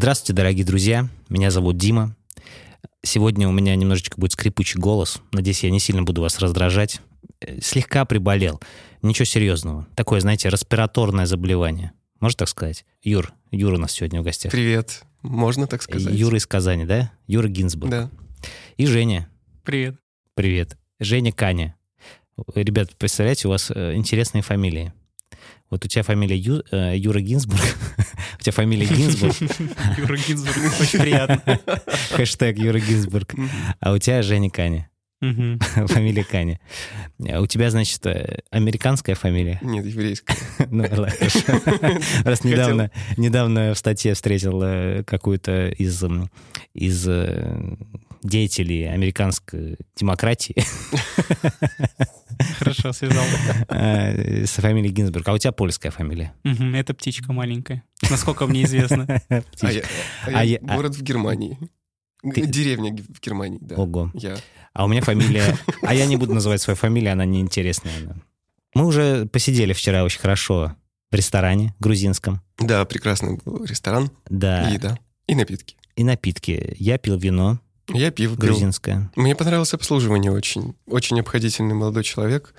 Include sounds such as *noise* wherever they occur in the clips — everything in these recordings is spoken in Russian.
Здравствуйте, дорогие друзья. Меня зовут Дима. Сегодня у меня немножечко будет скрипучий голос. Надеюсь, я не сильно буду вас раздражать. Э, слегка приболел. Ничего серьезного. Такое, знаете, респираторное заболевание. Можно так сказать? Юр, Юра у нас сегодня в гостях. Привет. Можно так сказать? Юра из Казани, да? Юра Гинзбург. Да. И Женя. Привет. Привет. Женя Каня. Ребят, представляете, у вас э, интересные фамилии. Вот у тебя фамилия Ю, э, Юра Гинзбург. *laughs* у тебя фамилия Гинзбург. *laughs* Юра Гинзбург, *laughs* очень приятно. Хэштег Юра Гинзбург. А у тебя Женя Каня. Фамилия Каня. А у тебя, значит, э, американская фамилия? Нет, еврейская. Ну. Раз недавно, недавно в статье встретил э, какую-то из, из э, деятелей американской демократии. Хорошо, связал. С фамилией Гинзбург. А у тебя польская фамилия? Это птичка маленькая. Насколько мне известно. А я а город в Германии. Деревня в Германии, да. Ого. Я. А у меня фамилия... А я не буду называть свою фамилию, она неинтересная. Мы уже посидели вчера очень хорошо в ресторане грузинском. Да, прекрасный был ресторан. Да. И еда. И напитки. И напитки. Я пил вино. Я пил. Грузинское. Мне понравилось обслуживание очень. Очень обходительный молодой человек.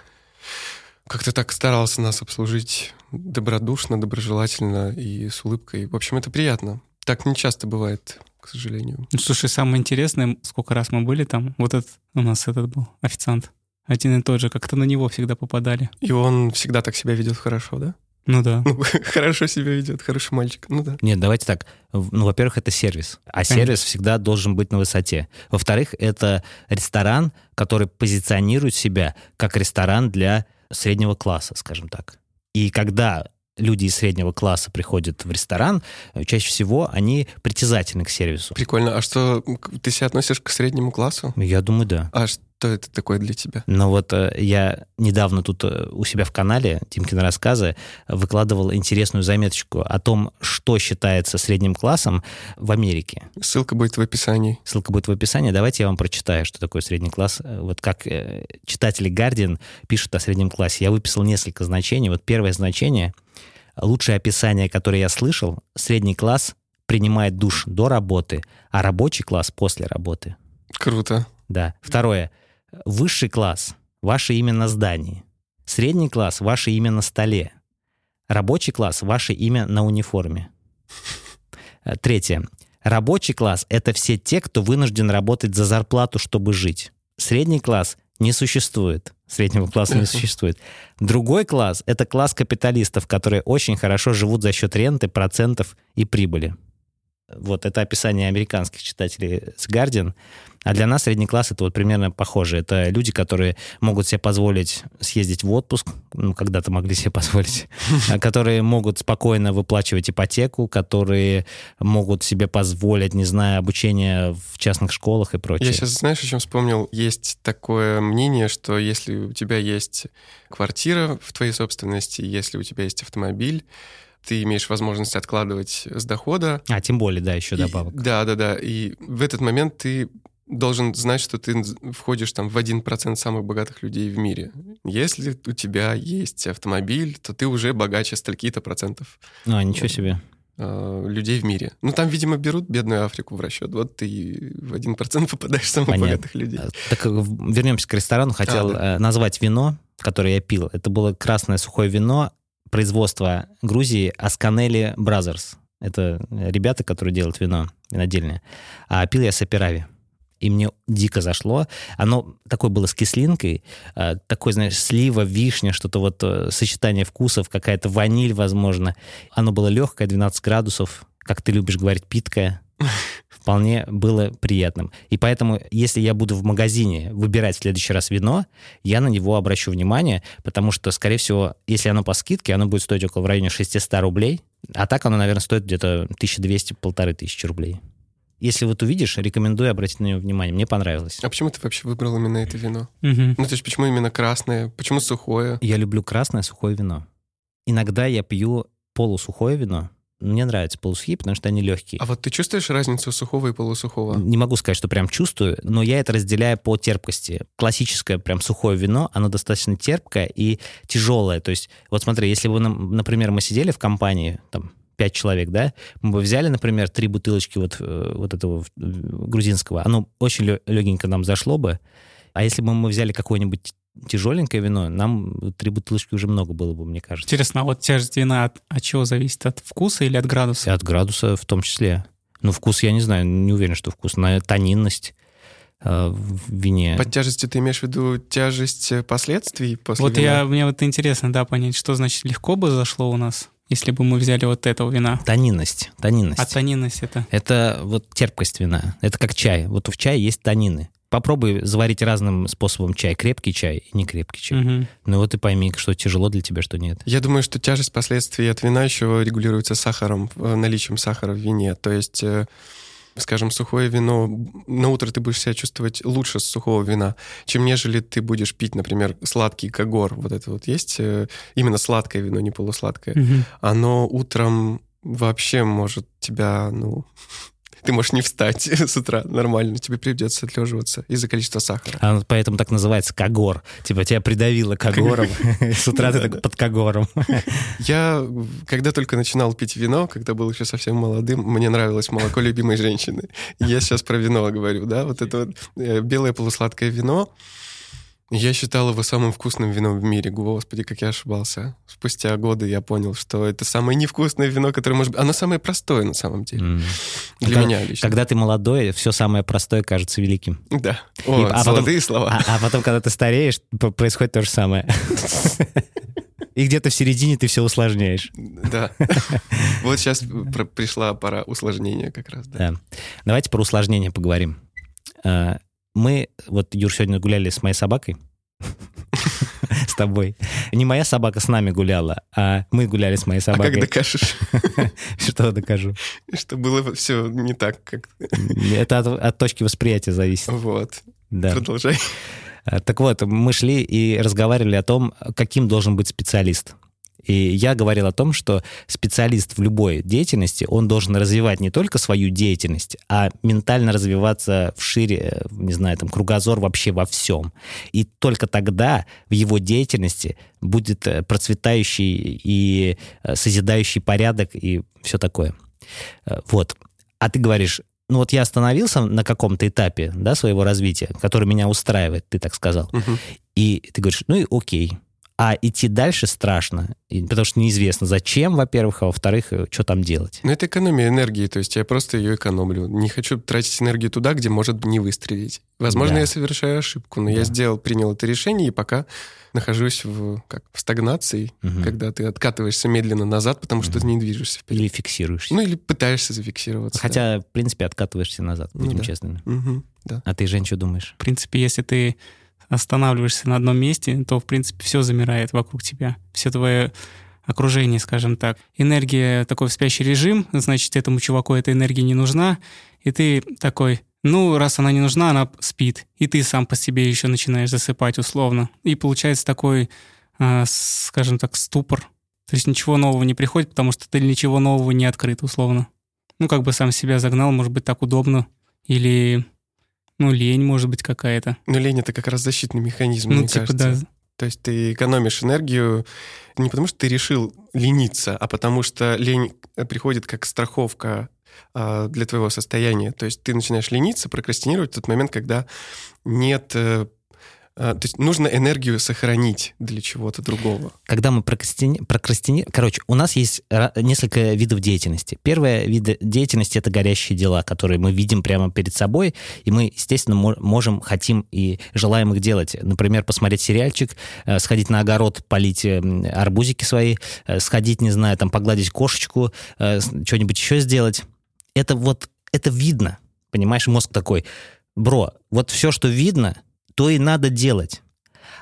Как-то так старался нас обслужить добродушно, доброжелательно и с улыбкой. В общем, это приятно. Так не часто бывает к сожалению. Ну, слушай, самое интересное, сколько раз мы были там, вот этот у нас этот был официант. Один и тот же, как-то на него всегда попадали. И он всегда так себя ведет хорошо, да? Ну да. Ну, *laughs* хорошо себя ведет, хороший мальчик. Ну да. Нет, давайте так. Ну, во-первых, это сервис. А Конечно. сервис всегда должен быть на высоте. Во-вторых, это ресторан, который позиционирует себя как ресторан для среднего класса, скажем так. И когда люди из среднего класса приходят в ресторан, э, чаще всего они притязательны к сервису. Прикольно. А что, ты себя относишь к среднему классу? Я думаю, да. А что это такое для тебя? Ну вот э, я недавно тут э, у себя в канале Тимкины рассказы выкладывал интересную заметочку о том, что считается средним классом в Америке. Ссылка будет в описании. Ссылка будет в описании. Давайте я вам прочитаю, что такое средний класс. Вот как читатели Guardian пишут о среднем классе. Я выписал несколько значений. Вот первое значение — Лучшее описание, которое я слышал, средний класс принимает душ до работы, а рабочий класс после работы. Круто. Да. Второе. Высший класс — ваше имя на здании. Средний класс — ваше имя на столе. Рабочий класс — ваше имя на униформе. Третье. Рабочий класс — это все те, кто вынужден работать за зарплату, чтобы жить. Средний класс не существует. Среднего класса не *laughs* существует. Другой класс — это класс капиталистов, которые очень хорошо живут за счет ренты, процентов и прибыли. Вот это описание американских читателей с Guardian. А для нас средний класс это вот примерно похоже. Это люди, которые могут себе позволить съездить в отпуск, ну, когда-то могли себе позволить, *laughs* которые могут спокойно выплачивать ипотеку, которые могут себе позволить, не знаю, обучение в частных школах и прочее. Я сейчас, знаешь, о чем вспомнил? Есть такое мнение, что если у тебя есть квартира в твоей собственности, если у тебя есть автомобиль, ты имеешь возможность откладывать с дохода. А, тем более, да, еще добавок. да, да, да. И в этот момент ты должен знать, что ты входишь там в один процент самых богатых людей в мире. Если у тебя есть автомобиль, то ты уже богаче стольки-то процентов. А, ничего себе а, людей в мире. Ну, там, видимо, берут бедную Африку в расчет. Вот ты в один процент попадаешь в самых Понятно. богатых людей. А, так вернемся к ресторану. Хотел а, да. Э, назвать вино, которое я пил. Это было красное сухое вино производства Грузии Асканели Brothers. Это ребята, которые делают вино винодельное. А пил я Саперави. И мне дико зашло. Оно такое было с кислинкой, а, такой, знаешь, слива, вишня, что-то вот э, сочетание вкусов, какая-то ваниль, возможно. Оно было легкое, 12 градусов, как ты любишь говорить, питкое *laughs* вполне было приятным. И поэтому, если я буду в магазине выбирать в следующий раз вино, я на него обращу внимание, потому что, скорее всего, если оно по скидке, оно будет стоить около в районе 600 рублей, а так оно, наверное, стоит где-то 1200-1500 рублей. Если вот увидишь, рекомендую обратить на него внимание. Мне понравилось. А почему ты вообще выбрал именно это вино? Угу. Ну, то есть почему именно красное? Почему сухое? Я люблю красное сухое вино. Иногда я пью полусухое вино, мне нравятся полусухие, потому что они легкие. А вот ты чувствуешь разницу сухого и полусухого? Не могу сказать, что прям чувствую, но я это разделяю по терпкости. Классическое прям сухое вино, оно достаточно терпкое и тяжелое. То есть, вот смотри, если бы, например, мы сидели в компании, там, пять человек, да, мы бы взяли, например, три бутылочки вот, э, вот этого э, грузинского, оно очень легенько нам зашло бы. А если бы мы взяли какое-нибудь тяжеленькое вино, нам три бутылочки уже много было бы, мне кажется. Интересно, а вот тяжесть вина от, от чего зависит? От вкуса или от градуса? И от градуса в том числе. Ну, вкус, я не знаю, не уверен, что вкус. На тонинность э, в вине. Под тяжестью ты имеешь в виду тяжесть последствий после Вот вина? я, мне вот интересно, да, понять, что значит легко бы зашло у нас, если бы мы взяли вот этого вина. Тонинность. Тонинность. А тонинность это? Это вот терпкость вина. Это как чай. Вот в чае есть тонины. Попробуй заварить разным способом чай. Крепкий чай и не крепкий чай. Мгм. Ну вот и пойми, что тяжело для тебя, что нет. Я думаю, что тяжесть последствий от вина еще регулируется сахаром, э, наличием сахара в вине. То есть, э, скажем, сухое вино, на утро ты будешь себя чувствовать лучше с сухого вина, чем нежели ты будешь пить, например, сладкий кагор. Вот это вот есть э, именно сладкое вино, не полусладкое. Мгм. Оно утром вообще может тебя, ну... *laughs* Ты можешь не встать *laughs* с утра нормально, тебе придется отлеживаться из-за количества сахара. А поэтому так называется кагор. Типа тебя придавило кагором. и *laughs* С утра ты так под кагором. Я, когда только начинал пить вино, когда был еще совсем молодым, мне нравилось молоко любимой женщины. Я сейчас про вино говорю, да, вот это вот э, белое полусладкое вино. Я считал его самым вкусным вином в мире. Господи, как я ошибался. Спустя годы я понял, что это самое невкусное вино, которое может быть... Оно самое простое на самом деле. М. Для Когда- меня лично. Когда ты молодой, все самое простое кажется великим. Да. О, И- а потом- золотые слова. А, а потом, когда ты стареешь, происходит то же самое. *laughs* И где-то в середине ты все усложняешь. Да. *laughs* Вот сейчас пришла пора усложнения как раз, да. Да. Давайте про усложнение поговорим. Мы, вот, Юр, сегодня гуляли с моей собакой. С тобой. Не моя собака с нами гуляла, а мы гуляли с моей А как собакой. докажешь, *laughs* Что докажу? что было все не так, как... Это от, от точки восприятия зависит. Вот. Да. Продолжай. Так вот, мы шли и разговаривали о том, каким должен быть специалист. И я говорил о том, что специалист в любой деятельности, он должен развивать не только свою деятельность, а ментально развиваться вшире, э, не знаю, там, кругозор вообще во всем. И только тогда в его деятельности будет э, процветающий и э, созидающий порядок и все такое. Вот. А ты говоришь, ну вот я остановился на каком-то этапе да, своего развития, который меня устраивает, ты так сказал. Мгм. И ты говоришь, ну и окей. А идти дальше страшно, потому что неизвестно, зачем, во-первых, а во-вторых, э, что там делать. Ну, это экономия энергии, то есть я просто ее экономлю. Не хочу тратить энергию туда, где может не выстрелить. Возможно, Да. я совершаю ошибку, но Да. я сделал, принял это решение, и пока нахожусь в, как, в стагнации, Мгм. когда ты откатываешься медленно назад, потому что ты не движешься вперед. Или фиксируешься. Ну, или пытаешься зафиксироваться. Хотя, в принципе, откатываешься назад, Ну будем да. честными. да. Мгм, да. А ты, Жень, что думаешь? В принципе, если ты останавливаешься на одном месте, то, в принципе, все замирает вокруг тебя. Все твое окружение, скажем так. Энергия такой спящий режим, значит, этому чуваку эта энергия не нужна, и ты такой, ну, раз она не нужна, она спит. И ты сам по себе еще начинаешь засыпать условно. И получается такой, а, скажем так, ступор. То есть ничего нового не приходит, потому что ты ничего нового не открыт, условно. Ну, как бы сам себя загнал, может быть, так удобно. Или, ну, лень, может быть, какая-то. Но лень — это как раз защитный механизм, Ну, мне типа, кажется. да. То есть ты экономишь энергию не потому, что ты решил лениться, а потому что лень э, приходит как страховка а, для твоего состояния. То есть ты начинаешь лениться, прокрастинировать в тот момент, когда нет... э, то есть нужно энергию сохранить для чего-то другого. Когда мы прокрастини... прокрастини- Короче, у нас есть несколько видов деятельности. Первый вид деятельности — это горящие дела, которые мы видим прямо перед собой, и мы, естественно, мо- можем, хотим и желаем их делать. Например, посмотреть сериальчик, э, сходить на огород, полить э, м, арбузики свои, э, сходить, не знаю, там, погладить кошечку, э, что-нибудь еще сделать. Это вот, это видно, понимаешь? Мозг такой, бро, вот все, что видно, то и надо делать.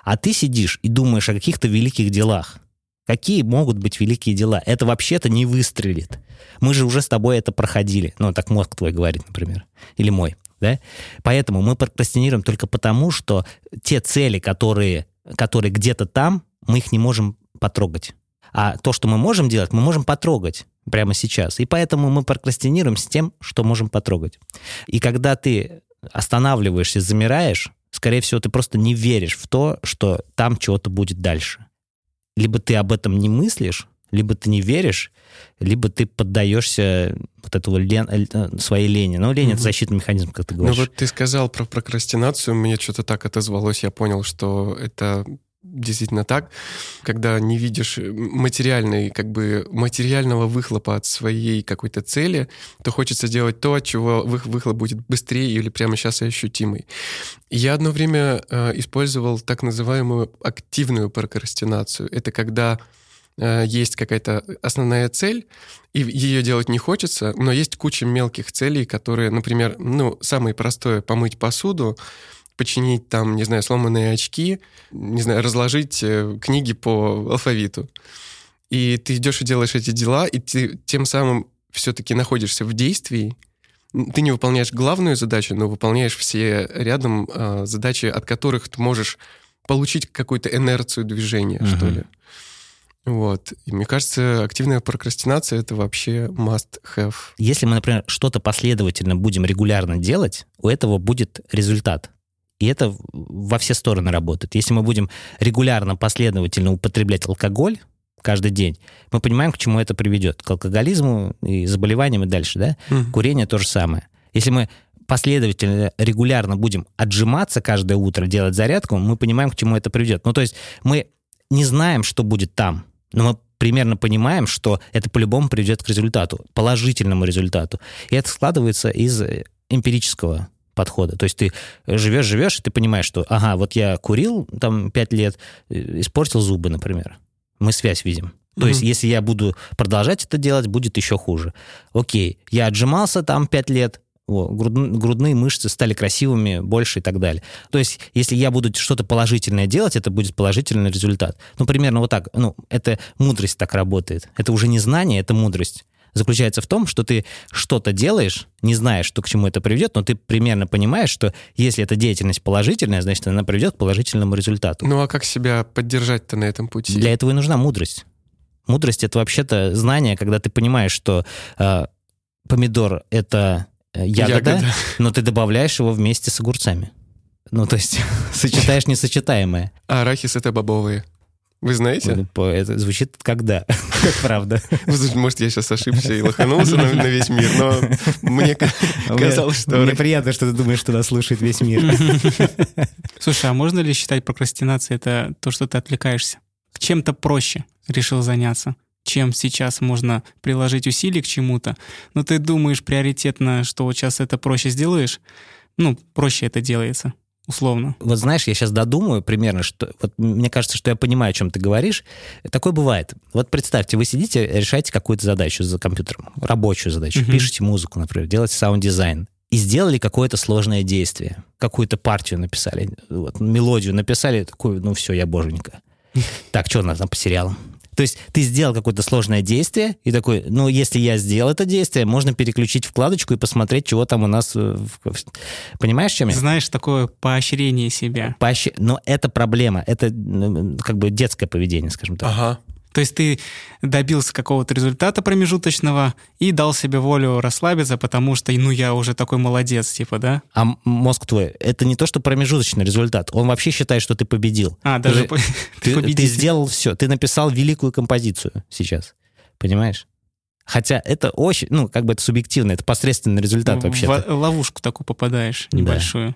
А ты сидишь и думаешь о каких-то великих делах. Какие могут быть великие дела? Это вообще-то не выстрелит. Мы же уже с тобой это проходили. Ну, так мозг твой говорит, например. Или мой. Да? Поэтому мы прокрастинируем только потому, что те цели, которые, которые где-то там, мы их не можем потрогать. А то, что мы можем делать, мы можем потрогать прямо сейчас. И поэтому мы прокрастинируем с тем, что можем потрогать. И когда ты останавливаешься, замираешь, скорее всего, ты просто не веришь в то, что там чего-то будет дальше. Либо ты об этом не мыслишь, Либо ты не веришь, либо ты поддаешься вот этого лен, э, своей лени. Ну, лень — это защитный механизм, как ты говоришь. Ну вот ты сказал про прокрастинацию, мне что-то так отозвалось, я понял, что это действительно так, когда не видишь материальной, как бы материального выхлопа от своей какой-то цели, то хочется делать то, от чего выхлоп будет быстрее или прямо сейчас ощутимый. Я одно время э, использовал так называемую активную прокрастинацию. Это когда э, есть какая-то основная цель, и ее делать не хочется, но есть куча мелких целей, которые, например, ну, самое простое — помыть посуду, починить там, не знаю, сломанные очки, не знаю, разложить э, книги по алфавиту. И ты идешь и делаешь эти дела, и ты тем самым все-таки находишься в действии. Ты не выполняешь главную задачу, но выполняешь все рядом э, задачи, от которых ты можешь получить какую-то инерцию движения, uh-huh. что ли. Вот. И мне кажется, активная прокрастинация — это вообще must have. Если мы, например, что-то последовательно будем регулярно делать, у этого будет результат. И это во все стороны работает. Если мы будем регулярно, последовательно употреблять алкоголь каждый день, мы понимаем, к чему это приведет. К алкоголизму и заболеваниям и дальше. Да? Mm. Курение то же самое. Если мы последовательно, регулярно будем отжиматься каждое утро, делать зарядку, мы понимаем, к чему это приведет. Ну, то есть мы не знаем, что будет там, но мы примерно понимаем, что это по-любому приведет к результату, положительному результату. И это складывается из эмпирического подхода. То есть ты живешь, живешь, и ты понимаешь, что, ага, вот я курил там пять лет, э, испортил зубы, например. Мы связь видим. То mm-hmm. есть, если я буду продолжать это делать, будет еще хуже. Окей, я отжимался там пять лет, вот, грудные мышцы стали красивыми, больше и так далее. То есть, если я буду что-то положительное делать, это будет положительный результат. Ну, примерно вот так. Ну, это мудрость так работает. Это уже не знание, это мудрость заключается в том, что ты что-то делаешь, не знаешь, что к чему это приведет, но ты примерно понимаешь, что если эта деятельность положительная, значит, она приведет к положительному результату. Ну а как себя поддержать-то на этом пути? Для этого и нужна мудрость. Мудрость это вообще-то знание, когда ты понимаешь, что э, помидор это э, ягода, ягода, *laughs* но ты добавляешь его вместе с огурцами. Ну, то есть *laughs* сочетаешь несочетаемое. А арахис это бобовые. Вы знаете? Это звучит когда, *laughs* как правда. Может, я сейчас ошибся и лоханулся на, на весь мир, но мне казалось, что... Мне приятно, что ты думаешь, что нас слушает весь мир. *laughs* Слушай, а можно ли считать прокрастинацией это то, что ты отвлекаешься? Чем-то проще решил заняться, чем сейчас можно приложить усилия к чему-то, но ты думаешь приоритетно, что вот сейчас это проще сделаешь, ну, проще это делается условно. Вот знаешь, я сейчас додумаю примерно, что вот мне кажется, что я понимаю, о чем ты говоришь. Такое бывает. Вот представьте, вы сидите, решаете какую-то задачу за компьютером, рабочую задачу, угу. пишете музыку, например, делаете саунд-дизайн, и сделали какое-то сложное действие, какую-то партию написали, вот, мелодию написали, такую, ну все, я боженька. *laughs* Так, что у нас там по сериалам? То есть ты сделал какое-то сложное действие, и такой, ну, если я сделал это действие, можно переключить вкладочку и посмотреть, чего там у нас... Э, понимаешь, чем я? Знаешь, такое поощрение себя. Поощ... Но это проблема, это как бы детское поведение, скажем так. Ага. То есть ты добился какого-то результата промежуточного и дал себе волю расслабиться, потому что, ну, я уже такой молодец, типа, да? А мозг твой, это не то, что промежуточный результат. Он вообще считает, что ты победил. А, даже ты, *laughs* ты, ты, ты сделал все. Ты написал великую композицию сейчас. Понимаешь? Хотя это очень, ну, как бы это субъективно, это посредственный результат вообще. В ловушку такую попадаешь небольшую. Да.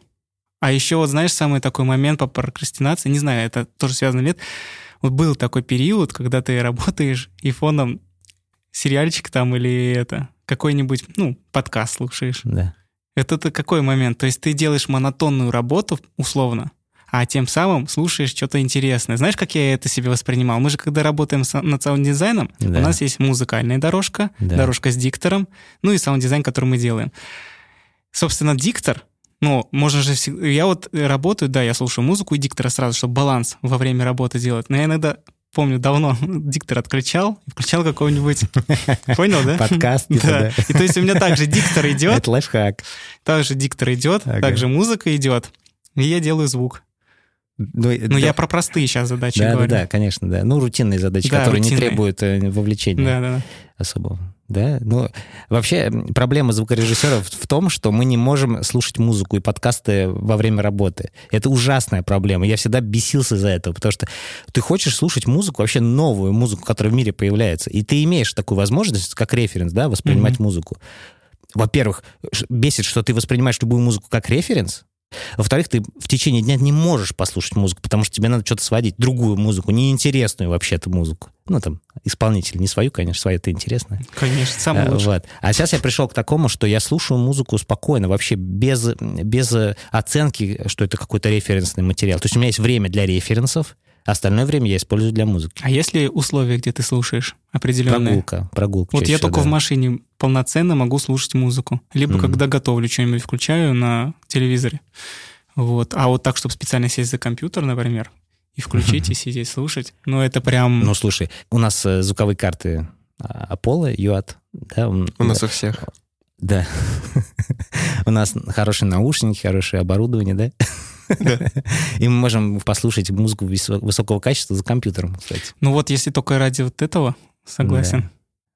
А еще вот знаешь самый такой момент по прокрастинации, не знаю, это тоже связано или нет, вот был такой период, когда ты работаешь и фоном сериальчик там или это, какой-нибудь, ну, подкаст слушаешь. Да. Это ты какой момент? То есть ты делаешь монотонную работу, условно, а тем самым слушаешь что-то интересное. Знаешь, как я это себе воспринимал? Мы же, когда работаем над саунд-дизайном, да. у нас есть музыкальная дорожка, да. дорожка с диктором, ну и саунд-дизайн, который мы делаем. Собственно, диктор ну, можно же всегда... Я вот работаю, да, я слушаю музыку и диктора сразу, чтобы баланс во время работы делать. Но я иногда помню, давно *laughs* диктор отключал включал какой-нибудь... *laughs* Понял, да? Подкаст. Да. И то есть у меня также диктор *laughs* идет. Это лайфхак. Также диктор идет, также музыка идет, и я делаю звук. Ну, да. я про простые сейчас задачи да, говорю. Да, да, конечно, да. Ну, рутинные задачи, да, которые рутинные. не требуют э, вовлечения да, да. особого. Да? Ну, вообще, проблема звукорежиссеров в том, что мы не можем слушать музыку и подкасты во время работы. Это ужасная проблема. Я всегда бесился за это, потому что ты хочешь слушать музыку, вообще новую музыку, которая в мире появляется, и ты имеешь такую возможность, как референс, да, воспринимать mm-hmm. музыку. Во-первых, бесит, что ты воспринимаешь любую музыку как референс, во-вторых, ты в течение дня не можешь послушать музыку, потому что тебе надо что-то сводить, другую музыку, неинтересную вообще-то музыку. Ну, там, исполнитель, не свою, конечно, свою это интересно. Конечно, самое лучшее. Вот. А сейчас я пришел к такому, что я слушаю музыку спокойно, вообще без, без оценки, что это какой-то референсный материал. То есть у меня есть время для референсов, Остальное время я использую для музыки. А есть ли условия, где ты слушаешь определенные? Прогулка, прогулка. Вот я всего, только да. в машине полноценно могу слушать музыку. Либо mm. когда готовлю, что-нибудь включаю на телевизоре. Вот. А вот так, чтобы специально сесть за компьютер, например, и включить, *laughs* и сидеть слушать, ну это прям... Ну слушай, у нас э, звуковые карты Apollo, UAT, да? У нас у всех. Да. *laughs* У нас хорошие наушники, хорошее оборудование, да? *laughs* И мы можем послушать музыку высокого качества за компьютером, кстати. Ну вот, если только ради вот этого, согласен.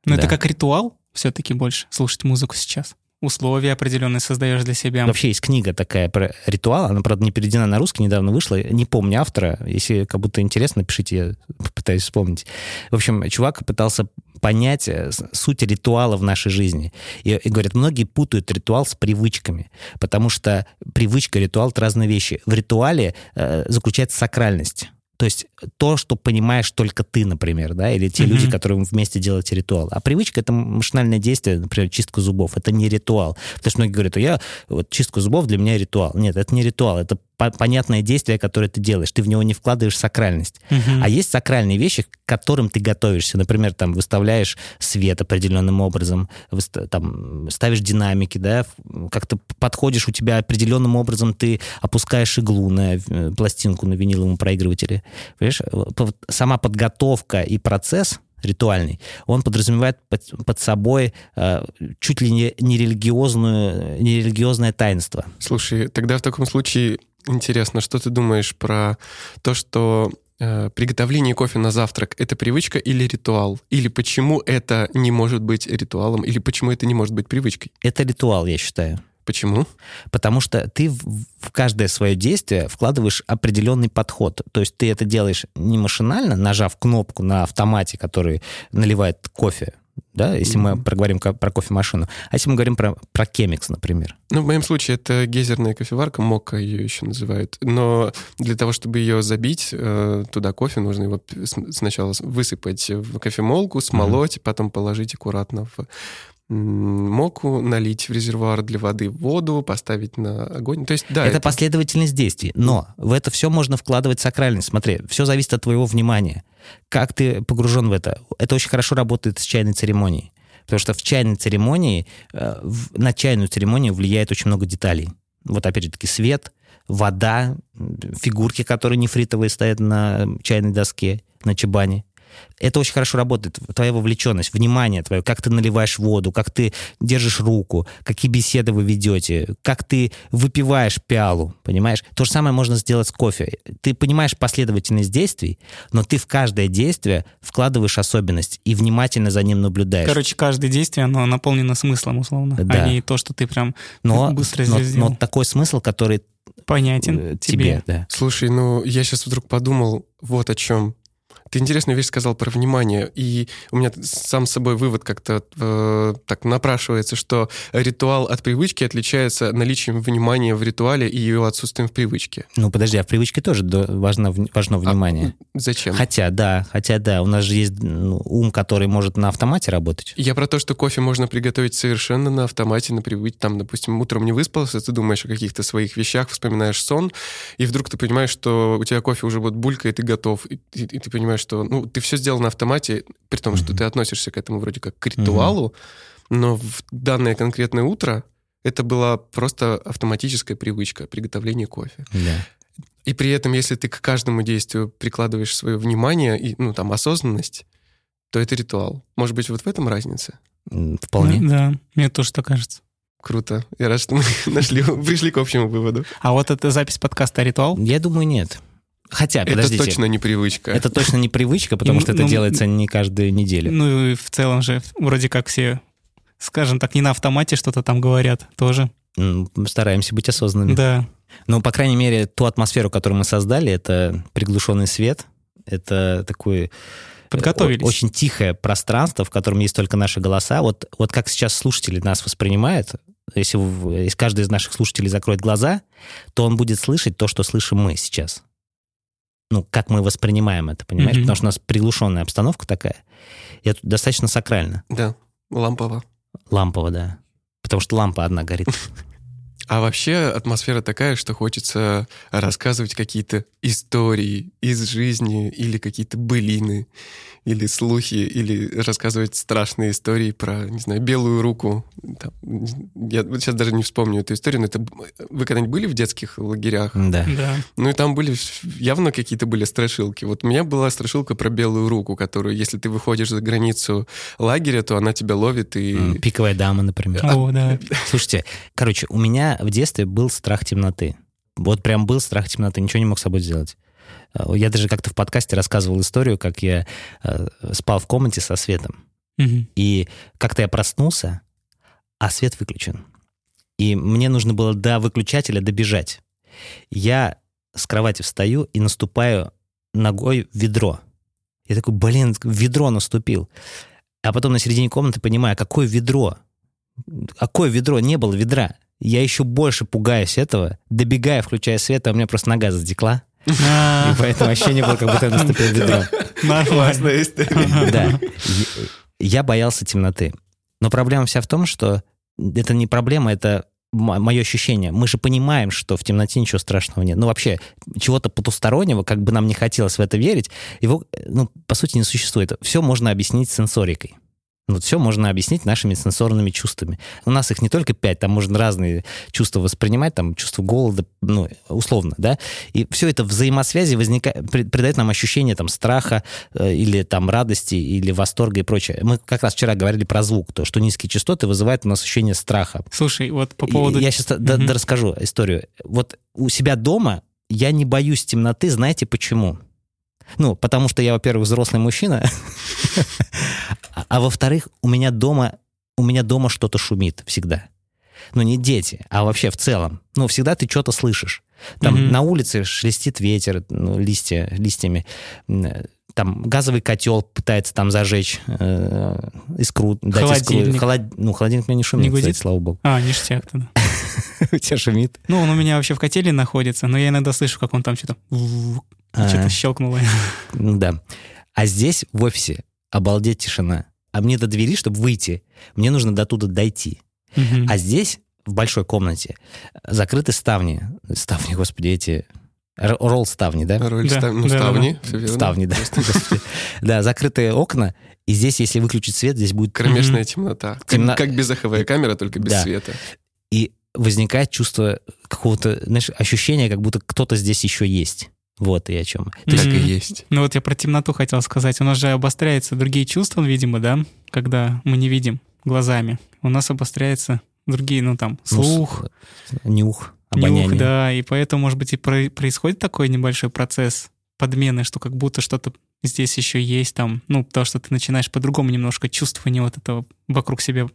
Но это как ритуал все-таки больше, слушать музыку сейчас условия определенные создаешь для себя. Вообще есть книга такая про ритуал, она, правда, не переведена на русский, недавно вышла, не помню автора, если как будто интересно, пишите, я попытаюсь вспомнить. В общем, чувак пытался понять суть ритуала в нашей жизни. И, и говорят, многие путают ритуал с привычками, потому что привычка, ритуал — это разные вещи. В ритуале э, заключается сакральность. То есть то, что понимаешь только ты, например, да, или те mm-hmm. люди, которые вместе делаете ритуал. А привычка — это машинальное действие, например, чистка зубов. Это не ритуал. Потому что многие говорят, я, вот чистка зубов для меня ритуал. Нет, это не ритуал, это понятное действие, которое ты делаешь. Ты в него не вкладываешь сакральность. Uh-huh. А есть сакральные вещи, к которым ты готовишься. Например, там выставляешь свет определенным образом, там ставишь динамики, да, как-то подходишь у тебя определенным образом, ты опускаешь иглу на э, пластинку на виниловом проигрывателе. Понимаешь? Сама подготовка и процесс ритуальный, он подразумевает под, под собой э, чуть ли не нерелигиозную, нерелигиозное таинство. Слушай, тогда в таком случае интересно, что ты думаешь про то, что э, приготовление кофе на завтрак — это привычка или ритуал? Или почему это не может быть ритуалом? Или почему это не может быть привычкой? Это ритуал, я считаю. Почему? Потому что ты в, в каждое свое действие вкладываешь определенный подход. То есть ты это делаешь не машинально, нажав кнопку на автомате, который наливает кофе, да, если mm-hmm. мы проговорим про кофемашину. А если мы говорим про, про кемикс, например? Ну, в моем случае это гейзерная кофеварка, мока ее еще называют. Но для того, чтобы ее забить, э, туда кофе, нужно его сначала высыпать в кофемолку, смолоть, mm-hmm. потом положить аккуратно в моку, налить в резервуар для воды воду, поставить на огонь. То есть, да, это, это последовательность действий. Но в это все можно вкладывать сакральность. Смотри, все зависит от твоего внимания. Как ты погружен в это. Это очень хорошо работает с чайной церемонией. Потому что в чайной церемонии, э, на чайную церемонию влияет очень много деталей. Вот опять же таки свет, вода, фигурки, которые нефритовые стоят на чайной доске, на чебане это очень хорошо работает, твоя вовлеченность, внимание твое, как ты наливаешь воду, как ты держишь руку, какие беседы вы ведете, как ты выпиваешь пиалу, понимаешь? То же самое можно сделать с кофе. Ты понимаешь последовательность действий, но ты в каждое действие вкладываешь особенность и внимательно за ним наблюдаешь. Короче, каждое действие, оно наполнено смыслом, условно, а да. а не то, что ты прям но, *laughs* быстро но, сделал. Но такой смысл, который понятен э, тебе. тебе да. Слушай, ну я сейчас вдруг подумал вот о чем. Ты интересную вещь сказал про внимание, и у меня сам с собой вывод как-то э, так напрашивается, что ритуал от привычки отличается наличием внимания в ритуале и его отсутствием в привычке. Ну, подожди, а в привычке тоже важно, важно внимание. А зачем? Хотя, да, хотя, да, у нас же есть ну, ум, который может на автомате работать. Я про то, что кофе можно приготовить совершенно на автомате, на привычке. Там, допустим, утром не выспался, ты думаешь о каких-то своих вещах, вспоминаешь сон, и вдруг ты понимаешь, что у тебя кофе уже вот булькает, и ты готов, и, и, и ты понимаешь, что ну, ты все сделал на автомате, при том, mm-hmm. что ты относишься к этому вроде как к ритуалу, mm-hmm. но в данное конкретное утро это была просто автоматическая привычка приготовления кофе. Yeah. И при этом, если ты к каждому действию прикладываешь свое внимание и, ну, там, осознанность, то это ритуал. Может быть, вот в этом разница? Вполне. Ну, да, мне тоже так кажется. Круто. Я рад, что мы *laughs* нашли, пришли к общему выводу. А вот эта запись подкаста ритуал? Я думаю, нет. Хотя, Это подождите. точно непривычка. Это точно не привычка, потому И, что это ну, делается не каждую неделю. Ну и в целом же вроде как все, скажем так, не на автомате что-то там говорят тоже. Стараемся быть осознанными. Да. Ну, по крайней мере, ту атмосферу, которую мы создали, это приглушенный свет, это такой э, Подготовились. очень тихое пространство, в котором есть только наши голоса. Вот, вот как сейчас слушатели нас воспринимают, если, если каждый из наших слушателей закроет глаза, то он будет слышать то, что слышим мы сейчас. Ну, как мы воспринимаем это, понимаешь? Мгм. Потому что у нас приглушенная обстановка такая. И это достаточно сакрально. Да, лампово. Лампово, да. Потому что лампа одна горит. *laughs* А вообще атмосфера такая, что хочется рассказывать какие-то истории из жизни или какие-то былины, или слухи, или рассказывать страшные истории про, не знаю, белую руку. Там, я вот сейчас даже не вспомню эту историю, но это... Вы когда-нибудь были в детских лагерях? Да. Да. Ну и там были явно какие-то были страшилки. Вот у меня была страшилка про белую руку, которую, если ты выходишь за границу лагеря, то она тебя ловит и... Пиковая дама, например. О, да. *laughs* Слушайте, короче, у меня в детстве был страх темноты. Вот прям был страх темноты, ничего не мог с собой сделать. Э, Я даже как-то в подкасте рассказывал историю, как я э, спал в комнате со светом. Мгм. И как-то я проснулся, а свет выключен. И мне нужно было до выключателя добежать. Я с кровати встаю и наступаю ногой в ведро. Я такой, блин, в ведро наступил. А потом на середине комнаты понимаю, какое ведро? Какое ведро? Не было ведра. Я еще больше пугаюсь этого, добегая, включая свет, а у меня просто нога затекла. А, И поэтому ощущение было, как будто я наступил. Нормально. Классная история. Да. Я боялся темноты. Но проблема вся в том, что это не проблема, это мое ощущение. Мы же понимаем, что в темноте ничего страшного нет. Ну, вообще, чего-то потустороннего, как бы нам не хотелось в это верить, его, ну, по сути, не существует. Все можно объяснить сенсорикой. Вот все можно объяснить нашими сенсорными чувствами. У нас их не только пять, там можно разные чувства воспринимать, там чувство голода, ну, условно, да. И все это взаимосвязи возникает, придает нам ощущение там страха э, или там радости, или восторга и прочее. Мы как раз вчера говорили про звук, то, что низкие частоты вызывают у нас ощущение страха. Слушай, вот по поводу... Я сейчас Мгм. расскажу историю. Вот у себя дома я не боюсь темноты, знаете почему? Ну, потому что я, во-первых, взрослый мужчина, *laughs* а, а во-вторых, у меня дома, у меня дома что-то шумит всегда. Ну, не дети, а вообще в целом. Ну, всегда ты что-то слышишь. Там Мгм. на улице шелестит ветер, ну, листья, листьями. М, Там газовый котел пытается там зажечь э, искру, дать искру. Холодильник. Холод- Ну, холодильник у меня не шумит, Не гудит? кстати, слава богу. А, ништяк тогда. *laughs* У тебя шумит. Ну, он у меня вообще в котеле находится, но я иногда слышу, как он там что-то А, что-то щелкнуло. ну *laughs* да. А здесь, в офисе, обалдеть тишина. А мне до двери, чтобы выйти, мне нужно до туда дойти. Мгм. А здесь, в большой комнате, закрыты ставни. Ставни, господи, эти... р- Ролл-ставни, да? Роль Да, став- ну, да, да, ставни, верно. Ставни, да. Да, закрытые окна. И здесь, если выключить свет, здесь будет... Кромешная темнота. Как- безоховая камера, только без Да. света. И возникает чувство какого-то, знаешь, ощущения, как будто кто-то здесь еще есть. Вот и о чем. То есть Так и Мгм. есть. Ну вот я про темноту хотел сказать. У нас же обостряются другие чувства, видимо, да, когда мы не видим глазами. У нас обостряются другие, ну там, ну, слух, с- нюх, обоняние. нюх, да, и поэтому, может быть, и про- происходит такой небольшой процесс подмены, что как будто что-то здесь еще есть там, ну, потому что ты начинаешь по-другому немножко чувствование вот этого вокруг себя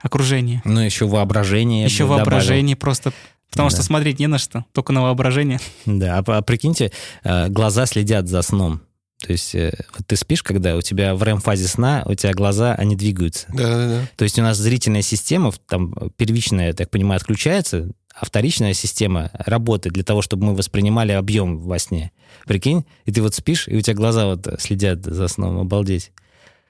окружения. Ну, еще воображение. еще бы добавил. воображение просто, потому Да. что смотреть не на что, только на воображение. Да, а, а прикиньте, э, глаза следят за сном. То есть э, вот ты спишь, когда у тебя в REM-фазе сна, у тебя глаза, они двигаются. Да-да-да. То есть у нас зрительная система, там первичная, я так понимаю, отключается, а вторичная система работает для того, чтобы мы воспринимали объем во сне. Прикинь, и ты вот спишь, и у тебя глаза вот следят за сном, обалдеть.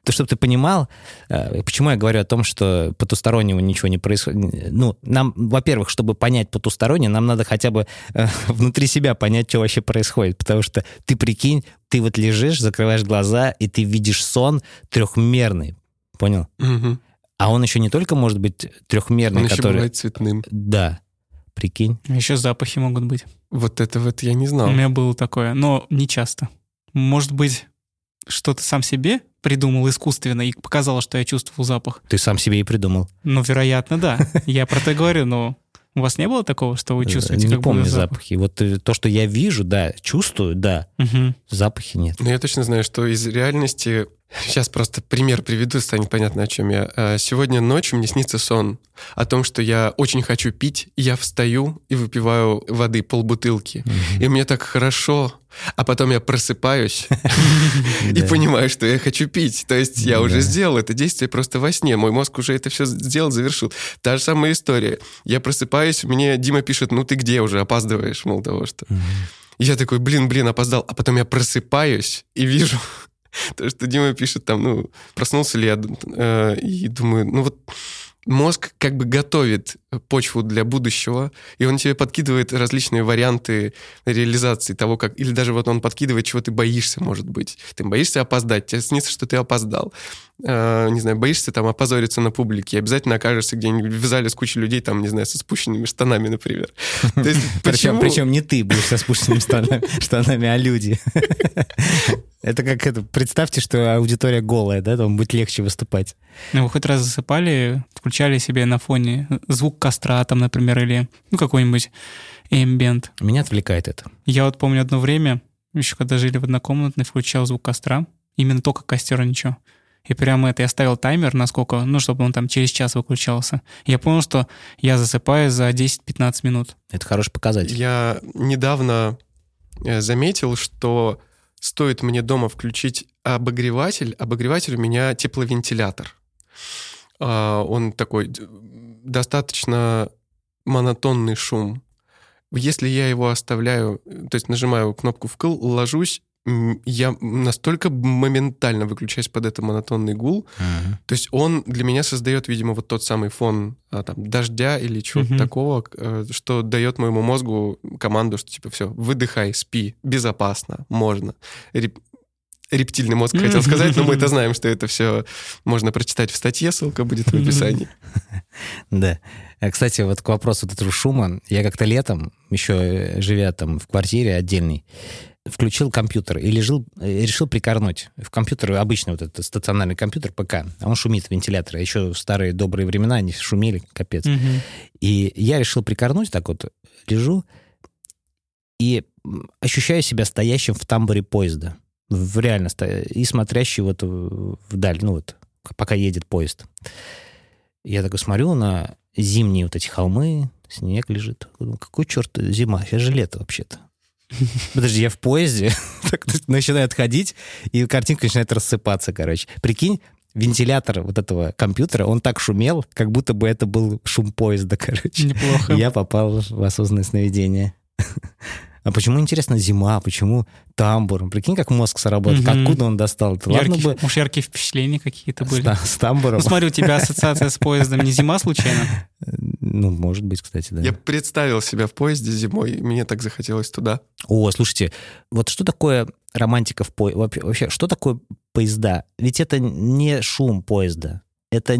То, чтобы ты понимал, э, почему я говорю о том, что потустороннего ничего не происходит. Ну, нам, во-первых, чтобы понять потустороннее, нам надо хотя бы э, *laughs* внутри себя понять, что вообще происходит. Потому что ты прикинь, ты вот лежишь, закрываешь глаза, и ты видишь сон трехмерный. Понял? Мгм. А он еще не только может быть трехмерный, Он еще который... бывает цветным. Да, прикинь. Еще запахи могут быть. Вот это вот я не У знал. меня было такое, но не часто. Может быть, что-то сам себе придумал искусственно и показало, что я чувствовал запах. Ты сам себе и придумал. Ну, вероятно, да. Я про это говорю, но У вас не было такого, что вы Э, чувствуете, Не как помню запах? запахи. Вот э, то, что я вижу, да, чувствую, да, Мгм. запахи нет. Но я точно знаю, что из реальности... Сейчас просто пример приведу, станет понятно, о чем я. А, Сегодня ночью мне снится сон о том, что я очень хочу пить, я встаю и выпиваю воды полбутылки. И мне так хорошо, а потом я просыпаюсь *laughs* и понимаю, что я хочу пить. То есть я уже сделал это действие просто во сне. Мой мозг уже это все сделал, завершил. Та же самая история. Я просыпаюсь, мне Дима пишет, ну ты где уже, опаздываешь, мол того, что... Я такой, блин, блин, опоздал. А потом я просыпаюсь и вижу *laughs* то, что Дима пишет там, ну, проснулся ли я, э, и думаю, ну вот мозг как бы готовит почву для будущего, и он тебе подкидывает различные варианты реализации того, как... Или даже вот он подкидывает, чего ты боишься, может быть. Ты боишься опоздать, тебе снится, что ты опоздал. Э, не знаю, боишься там опозориться на публике, обязательно окажешься где-нибудь в зале с кучей людей, там, не знаю, со спущенными штанами, например. *laughs* Причем, не ты будешь со спущенными штанами, а люди. *laughs* Это как это, представьте, что аудитория голая, да, там будет легче выступать. Ну, вы хоть раз засыпали, включали себе на фоне звук костра там, например, или ну, какой-нибудь эмбиент. Меня отвлекает это. Я вот помню одно время, еще когда жили в однокомнатной, включал звук костра, именно только костер, ничего. И прямо это я ставил таймер, насколько, ну, чтобы он там через час выключался. Я понял, что я засыпаю за 10-15 минут. Это хороший показатель. Я недавно э, заметил, что стоит мне дома включить обогреватель, обогреватель у меня тепловентилятор. А, Он такой достаточно монотонный шум. Если я его оставляю, э, то есть нажимаю кнопку вкл, ложусь, я настолько моментально выключаюсь под этот монотонный гул, Мгм. то есть он для меня создает, видимо, вот тот самый фон а, там, дождя или чего-то Мгм. такого, э, что дает моему мозгу команду, что типа все, выдыхай, спи, безопасно, можно. Реп- Рептильный мозг хотел сказать, но мы это *laughs* знаем, что это все можно прочитать в статье, ссылка будет в описании. *laughs* Да. А, Кстати, вот к вопросу вот этого шума. Я как-то летом, еще э, живя там в квартире отдельной, включил компьютер и лежил, э, решил прикорнуть. В компьютер, обычный вот этот стационарный компьютер ПК, а он шумит, вентилятор. А Еще в старые добрые времена они шумели, капец. Мгм. И я решил прикорнуть, так вот лежу, и ощущаю себя стоящим в тамбуре поезда. В реально сто- и смотрящий вот вдаль, ну вот, пока едет поезд. Я такой смотрю на зимние вот эти холмы, снег лежит. Какой черт зима? Сейчас же лето вообще-то. Подожди, я в поезде, *laughs* так начинаю отходить, и картинка начинает рассыпаться, короче. Прикинь, вентилятор вот этого компьютера, он так шумел, как будто бы это был шум поезда, *laughs* короче. Неплохо. Я попал в осознанное сновидение. *laughs* А почему, интересно, зима? Почему тамбур? Прикинь, как мозг сработал. Мгм. Откуда он достал? это? Ладно бы Может, яркие впечатления какие-то были? с, та- с тамбуром. Ну, смотри, у тебя ассоциация с поездом не зима случайно? Ну, может быть, кстати, да. Я представил себя в поезде зимой, и мне так захотелось туда. О, слушайте, вот что такое романтика в поезде? Вообще, что такое поезда? Ведь это не шум поезда. Это,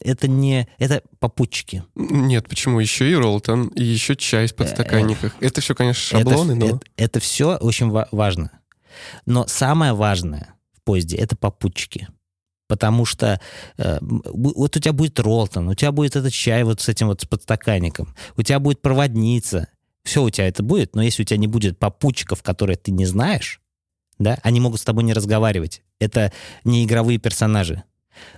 это не... Это попутчики. Нет, почему? Еще и Ролтон, и еще чай в подстаканниках. Это все, конечно, Это- шаблоны, но... Это, все очень ва- важно. Но самое важное в поезде — это попутчики. Потому что э, вот у тебя будет Ролтон, у тебя будет этот чай вот с этим вот с подстаканником, у тебя будет проводница. Все у тебя это будет, но если у тебя не будет попутчиков, которые ты не знаешь, да, они могут с тобой не разговаривать. Это не игровые персонажи,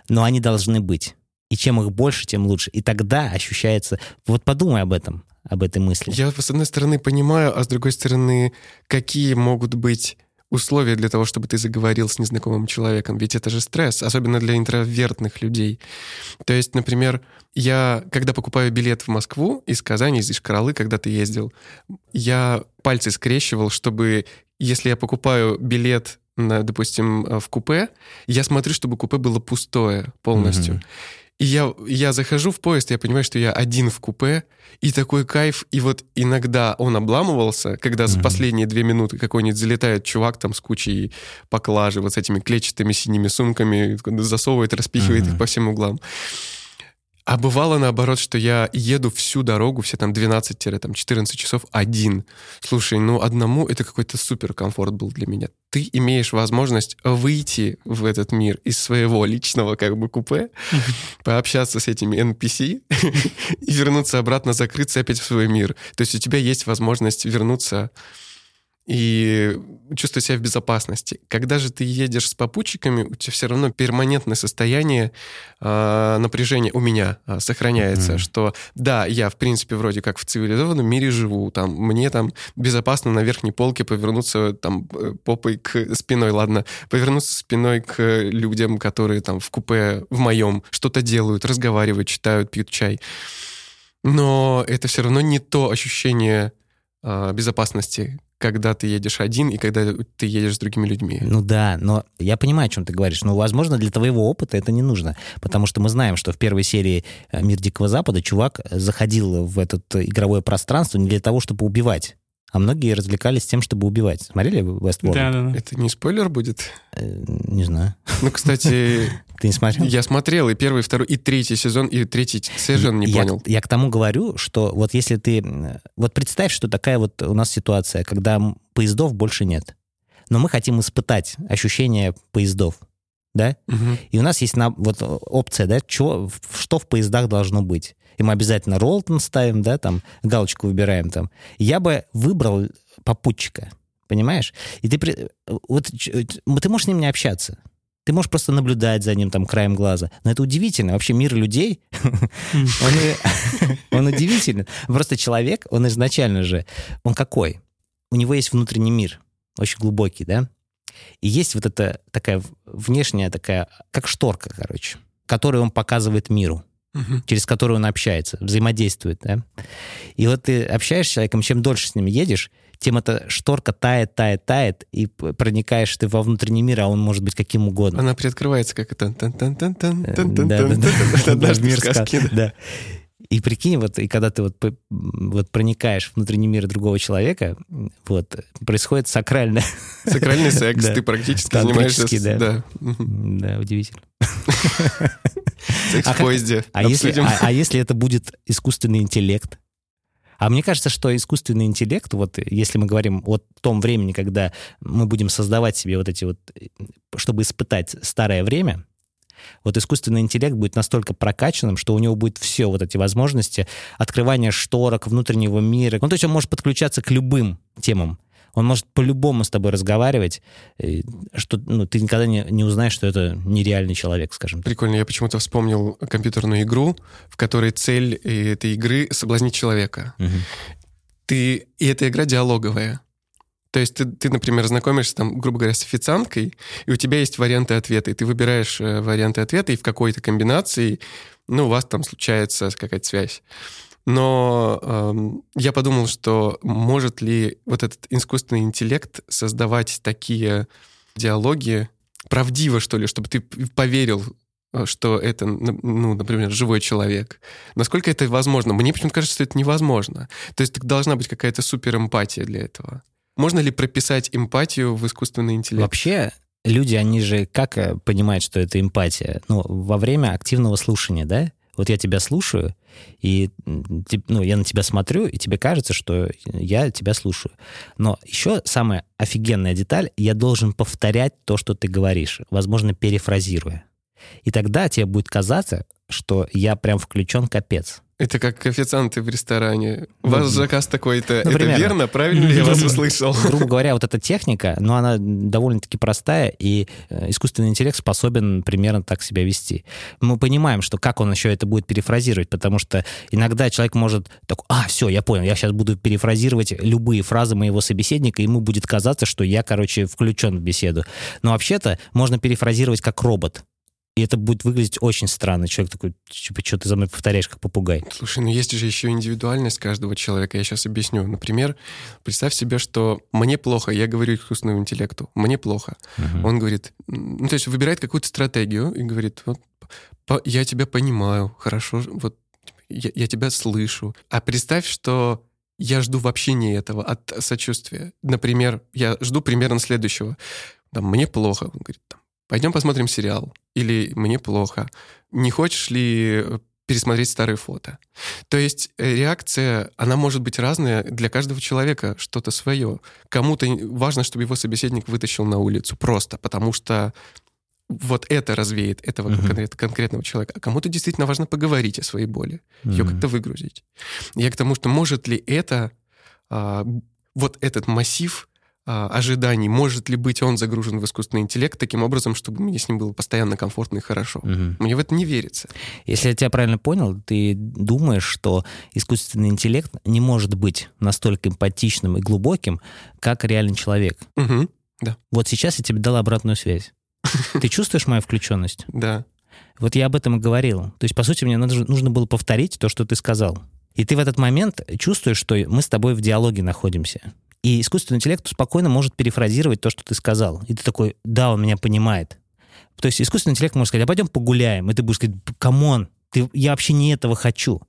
но они должны быть. И чем их больше, тем лучше. И тогда ощущается... Вот подумай об этом, об этой мысли. Я, с одной стороны, понимаю, а с другой стороны, какие могут быть условия для того, чтобы ты заговорил с незнакомым человеком? Ведь это же стресс, особенно для интровертных людей. То есть, например, я, когда покупаю билет в Москву из Казани, из Ишкаралы, когда ты ездил, я пальцы скрещивал, чтобы, если я покупаю билет допустим, э, в купе, я смотрю, чтобы купе было пустое полностью. Мгм. И я, я захожу в поезд, я понимаю, что я один в купе, и такой кайф. И вот иногда он обламывался, когда за Мгм. последние две минуты какой-нибудь залетает чувак там с кучей поклажи, вот с этими клетчатыми синими сумками, засовывает, распихивает Мгм. их по всем углам. А бывало наоборот, что я еду всю дорогу, все там 12-14 часов один. Слушай, ну одному это какой-то супер комфорт был для меня. Ты имеешь возможность выйти в этот мир из своего личного как бы купе, пообщаться с этими NPC *laughs* и вернуться обратно, закрыться опять в свой мир. То есть у тебя есть возможность вернуться и чувствовать себя в безопасности. Когда же ты едешь с попутчиками, у тебя все равно перманентное состояние э, напряжения у меня э, сохраняется, mm-hmm. что да, я в принципе вроде как в цивилизованном мире живу, там мне там безопасно на верхней полке повернуться там э, попой к спиной, ладно, повернуться спиной к людям, которые там в купе в моем что-то делают, разговаривают, читают, пьют чай. Но это все равно не то ощущение безопасности, когда ты едешь один и когда ты едешь с другими людьми. Ну да, но я понимаю, о чем ты говоришь. Но, возможно, для твоего опыта это не нужно. Потому что мы знаем, что в первой серии э, «Мир Дикого Запада» чувак заходил в это игровое пространство не для того, чтобы убивать а многие развлекались тем, чтобы убивать. Смотрели Westworld? Да, да, да. Это не спойлер будет? Э, не знаю. Ну, кстати... *laughs* Ты не смотрел? Я смотрел и первый, и второй, и третий сезон, и третий сезон не я, понял. Я к тому говорю, что вот если ты... Вот представь, что такая вот у нас ситуация, когда поездов больше нет. Но мы хотим испытать ощущение поездов да? Угу. И у нас есть на, вот опция, да, чего, что в поездах должно быть и мы обязательно Ролтон ставим, да, там, галочку выбираем там. Я бы выбрал попутчика, понимаешь? И ты, вот, ты можешь с ним не общаться. Ты можешь просто наблюдать за ним там краем глаза. Но это удивительно. Вообще мир людей, *laughs* он *laughs* удивительный. Просто человек, он изначально же, он какой? У него есть внутренний мир, очень глубокий, да? И есть вот эта такая внешняя такая, как шторка, короче, которую он показывает миру угу. через которую он общается, взаимодействует. Да? И вот ты общаешься с человеком, чем дольше с ним едешь, тем эта шторка тает, тает, тает, и проникаешь ты во внутренний мир, а он может быть каким угодно. Она приоткрывается, как это... Да, и прикинь, вот, и когда ты вот, вот проникаешь в внутренний мир другого человека, вот, происходит сакральное... Сакральный *laughs* секс, ты практически занимаешься... Да. Да. да, удивительно. *laughs* Секс в поезде. А если, а, а если это будет искусственный интеллект? А мне кажется, что искусственный интеллект, вот если мы говорим о том времени, когда мы будем создавать себе вот эти вот, чтобы испытать старое время, вот искусственный интеллект будет настолько прокачанным, что у него будет все вот эти возможности открывания шторок, внутреннего мира. Ну, то есть он может подключаться к любым темам. Он может по-любому с тобой разговаривать, что ну, ты никогда не, не узнаешь, что это нереальный человек, скажем так. Прикольно, я почему-то вспомнил компьютерную игру, в которой цель этой игры — соблазнить человека. Угу. Ты, и эта игра диалоговая. То есть ты, ты, например, знакомишься там, грубо говоря, с официанткой, и у тебя есть варианты ответа, и ты выбираешь э, варианты ответа, и в какой-то комбинации, ну, у вас там случается какая-то связь. Но эм, я подумал, что может ли вот этот искусственный интеллект создавать такие диалоги правдиво, что ли, чтобы ты поверил э, что это, ну, например, живой человек. Насколько это возможно? Мне почему-то кажется, что это невозможно. То есть должна быть какая-то суперэмпатия для этого. Можно ли прописать эмпатию в искусственный интеллект? Вообще, люди, они же как э, понимают, что это эмпатия? Ну, во время активного слушания, да? Вот я тебя слушаю, и ну, я на тебя смотрю, и тебе кажется, что я тебя слушаю. Но еще самая офигенная деталь, я должен повторять то, что ты говоришь, возможно, перефразируя. И тогда тебе будет казаться, что я прям включен капец. Это как официанты в ресторане. У вас заказ такой-то. Ну, это верно? Правильно ли я вас услышал? *laughs* Грубо говоря, вот эта техника, но она довольно-таки простая, и э, искусственный интеллект способен примерно так себя вести. Мы понимаем, что как он еще это будет перефразировать, потому что иногда человек может так, а, все, я понял, я сейчас буду перефразировать любые фразы моего собеседника, и ему будет казаться, что я, короче, включен в беседу. Но вообще-то можно перефразировать как робот. И это будет выглядеть очень странно. Человек такой, типа, что ты за мной повторяешь, как попугай. Слушай, ну есть же еще индивидуальность каждого человека. Я сейчас объясню. Например, представь себе, что мне плохо, я говорю искусственному интеллекту, мне плохо. Uh-huh. Он говорит, ну, то есть выбирает какую-то стратегию и говорит, вот, я тебя понимаю, хорошо, вот, я, я тебя слышу. А представь, что я жду вообще не этого, от сочувствия. Например, я жду примерно следующего. Там, мне плохо. Он говорит, там, пойдем посмотрим сериал. Или мне плохо. Не хочешь ли пересмотреть старые фото. То есть э, реакция, она может быть разная для каждого человека, что-то свое. Кому-то важно, чтобы его собеседник вытащил на улицу просто, потому что вот это развеет этого uh-huh. конкрет, конкретного человека. А кому-то действительно важно поговорить о своей боли, uh-huh. ее как-то выгрузить. Я к тому, что может ли это, а, вот этот массив ожиданий, может ли быть он загружен в искусственный интеллект таким образом, чтобы мне с ним было постоянно комфортно и хорошо. Угу. Мне в это не верится. Если я тебя правильно понял, ты думаешь, что искусственный интеллект не может быть настолько эмпатичным и глубоким, как реальный человек. Угу. Да. Вот сейчас я тебе дал обратную связь. *laughs* Ты чувствуешь мою включенность? Да. Вот я об этом и говорил. То есть, по сути, мне нужно было повторить то, что ты сказал. И ты в этот момент чувствуешь, что мы с тобой в диалоге находимся. И искусственный интеллект спокойно может перефразировать то, что ты сказал. И ты такой, да, он меня понимает. То есть искусственный интеллект может сказать, а пойдем погуляем. И ты будешь сказать, come on, ты, я вообще не этого хочу.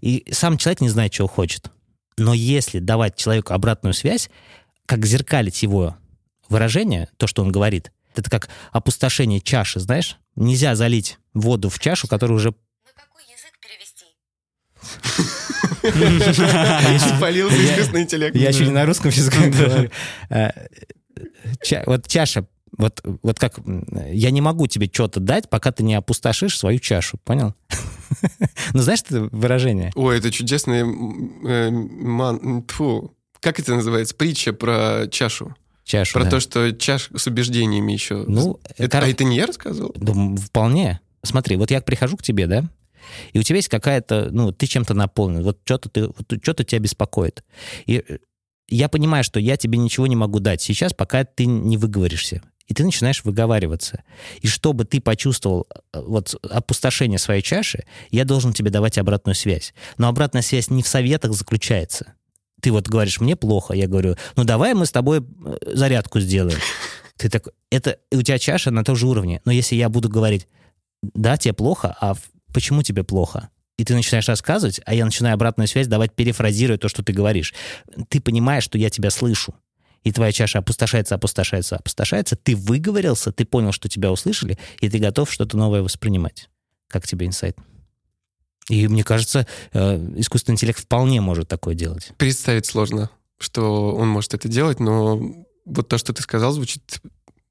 И сам человек не знает, чего хочет. Но если давать человеку обратную связь, как зеркалить его выражение, то, что он говорит, это как опустошение чаши, знаешь? Нельзя залить воду в чашу, которая уже... На какой язык перевести? *laughs* *laughs* Спалился искусственный интеллект. Я еще не на русском сейчас *laughs* говорю. Э, вот чаша, вот, вот как я не могу тебе что-то дать, пока ты не опустошишь свою чашу, понял? *laughs* ну, знаешь это выражение? Ой, это чудесное... Э, ман... Тьфу. Как это называется? Притча про чашу. Чашу, Про да. то, что чаш с убеждениями еще. Ну, это, кор- А это не я рассказывал? Да, вполне. Смотри, вот я прихожу к тебе, да, и у тебя есть какая-то, ну, ты чем-то наполнен, вот что-то ты, вот что-то тебя беспокоит. И э, я понимаю, что я тебе ничего не могу дать сейчас, пока ты не выговоришься. И ты начинаешь выговариваться. И чтобы ты почувствовал э, вот опустошение своей чаши, я должен тебе давать обратную связь. Но обратная связь не в советах заключается. Ты вот говоришь, мне плохо, я говорю, ну давай мы с тобой э, зарядку сделаем. Ты такой, это у тебя чаша на том же уровне. Но если я буду говорить, да, тебе плохо, а почему тебе плохо? И ты начинаешь рассказывать, а я начинаю обратную связь давать, перефразируя то, что ты говоришь. Ты понимаешь, что я тебя слышу. И твоя чаша опустошается, опустошается, опустошается. Ты выговорился, ты понял, что тебя услышали, и ты готов что-то новое воспринимать. Как тебе инсайт? И мне кажется, э, искусственный интеллект вполне может такое делать. Представить сложно, что он может это делать, но вот то, что ты сказал, звучит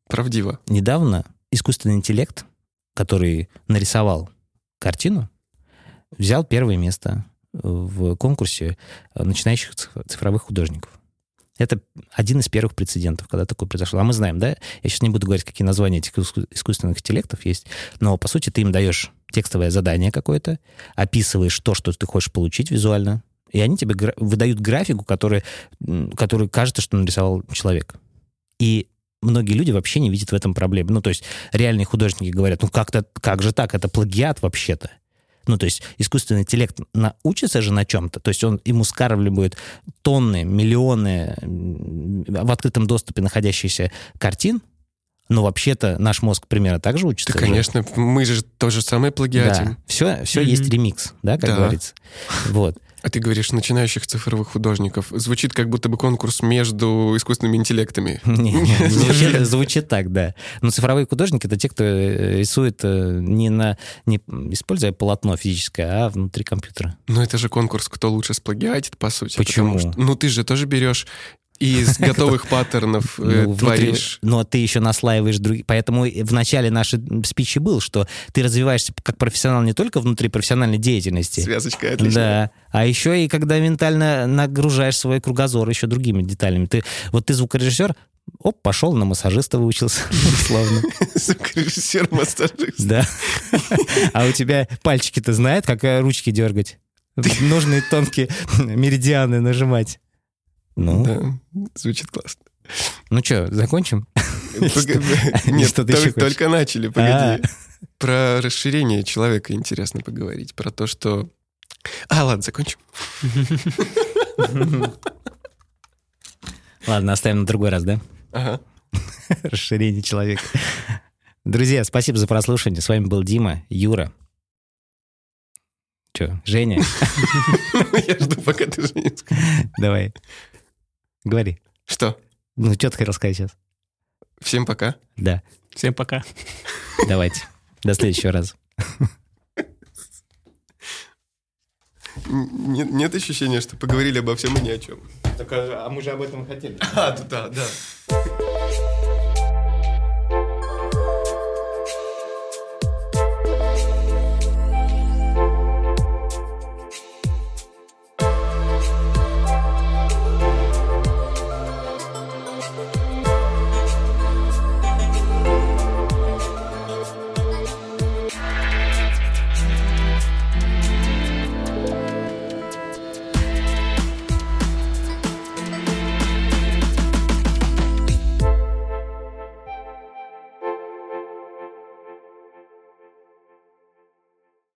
правдиво. Недавно искусственный интеллект, который нарисовал картину, взял первое место в конкурсе начинающих цифровых художников. Это один из первых прецедентов, когда такое произошло. А мы знаем, да? Я сейчас не буду говорить, какие названия этих искусственных интеллектов есть, но, по сути, ты им даешь текстовое задание какое-то, описываешь то, что ты хочешь получить визуально, и они тебе гра- выдают графику, который, который кажется, что нарисовал человек. И многие люди вообще не видят в этом проблемы. Ну, то есть реальные художники говорят, ну как-то, как же так, это плагиат вообще-то. Ну, то есть искусственный интеллект научится же на чем-то, то есть он ему скармливает тонны, миллионы в открытом доступе находящихся картин, но вообще-то наш мозг примерно так же учится. Да, конечно, же. мы же то же самое плагиатим. Да, все, все mm-hmm. есть ремикс, да, как да. говорится. Вот. А ты говоришь начинающих цифровых художников. Звучит как будто бы конкурс между искусственными интеллектами. *laughs* Звучит, звучит так, да. Но цифровые художники — это те, кто рисует не, на, не используя полотно физическое, а внутри компьютера. Но это же конкурс, кто лучше сплагиатит, по сути. Почему? Что, ну, ты же тоже берешь из *laughs* готовых паттернов э, ну, творишь. Но ты еще наслаиваешь другие. Поэтому в начале нашей спичи был, что ты развиваешься как профессионал не только внутри профессиональной деятельности. Связочка отличная. Да. А еще и когда ментально нагружаешь свой кругозор еще другими деталями. Ты, вот ты звукорежиссер, оп, пошел на массажиста выучился, *laughs* условно. *laughs* Звукорежиссер-массажист. Да. А у тебя пальчики-то знают, как ручки дергать? Нужные тонкие меридианы нажимать. Ну, да, звучит классно. Ну *laughs* что, закончим? Нет, только начали, погоди. Про расширение человека интересно поговорить, про то, что... А, ладно, закончим. *laughs* Ладно, оставим на другой раз, да? Ага. *laughs* Расширение человека. Друзья, спасибо за прослушивание. С вами был Дима, Юра. Че, Женя? Я жду, пока ты Женя Давай. Говори. Что? Ну, что ты хотел сказать сейчас? Всем пока. Да. Всем пока. Давайте. До следующего раза. нет, нет ощущения, что поговорили обо всем и ни о чем. а мы же об этом хотели. А, да, да.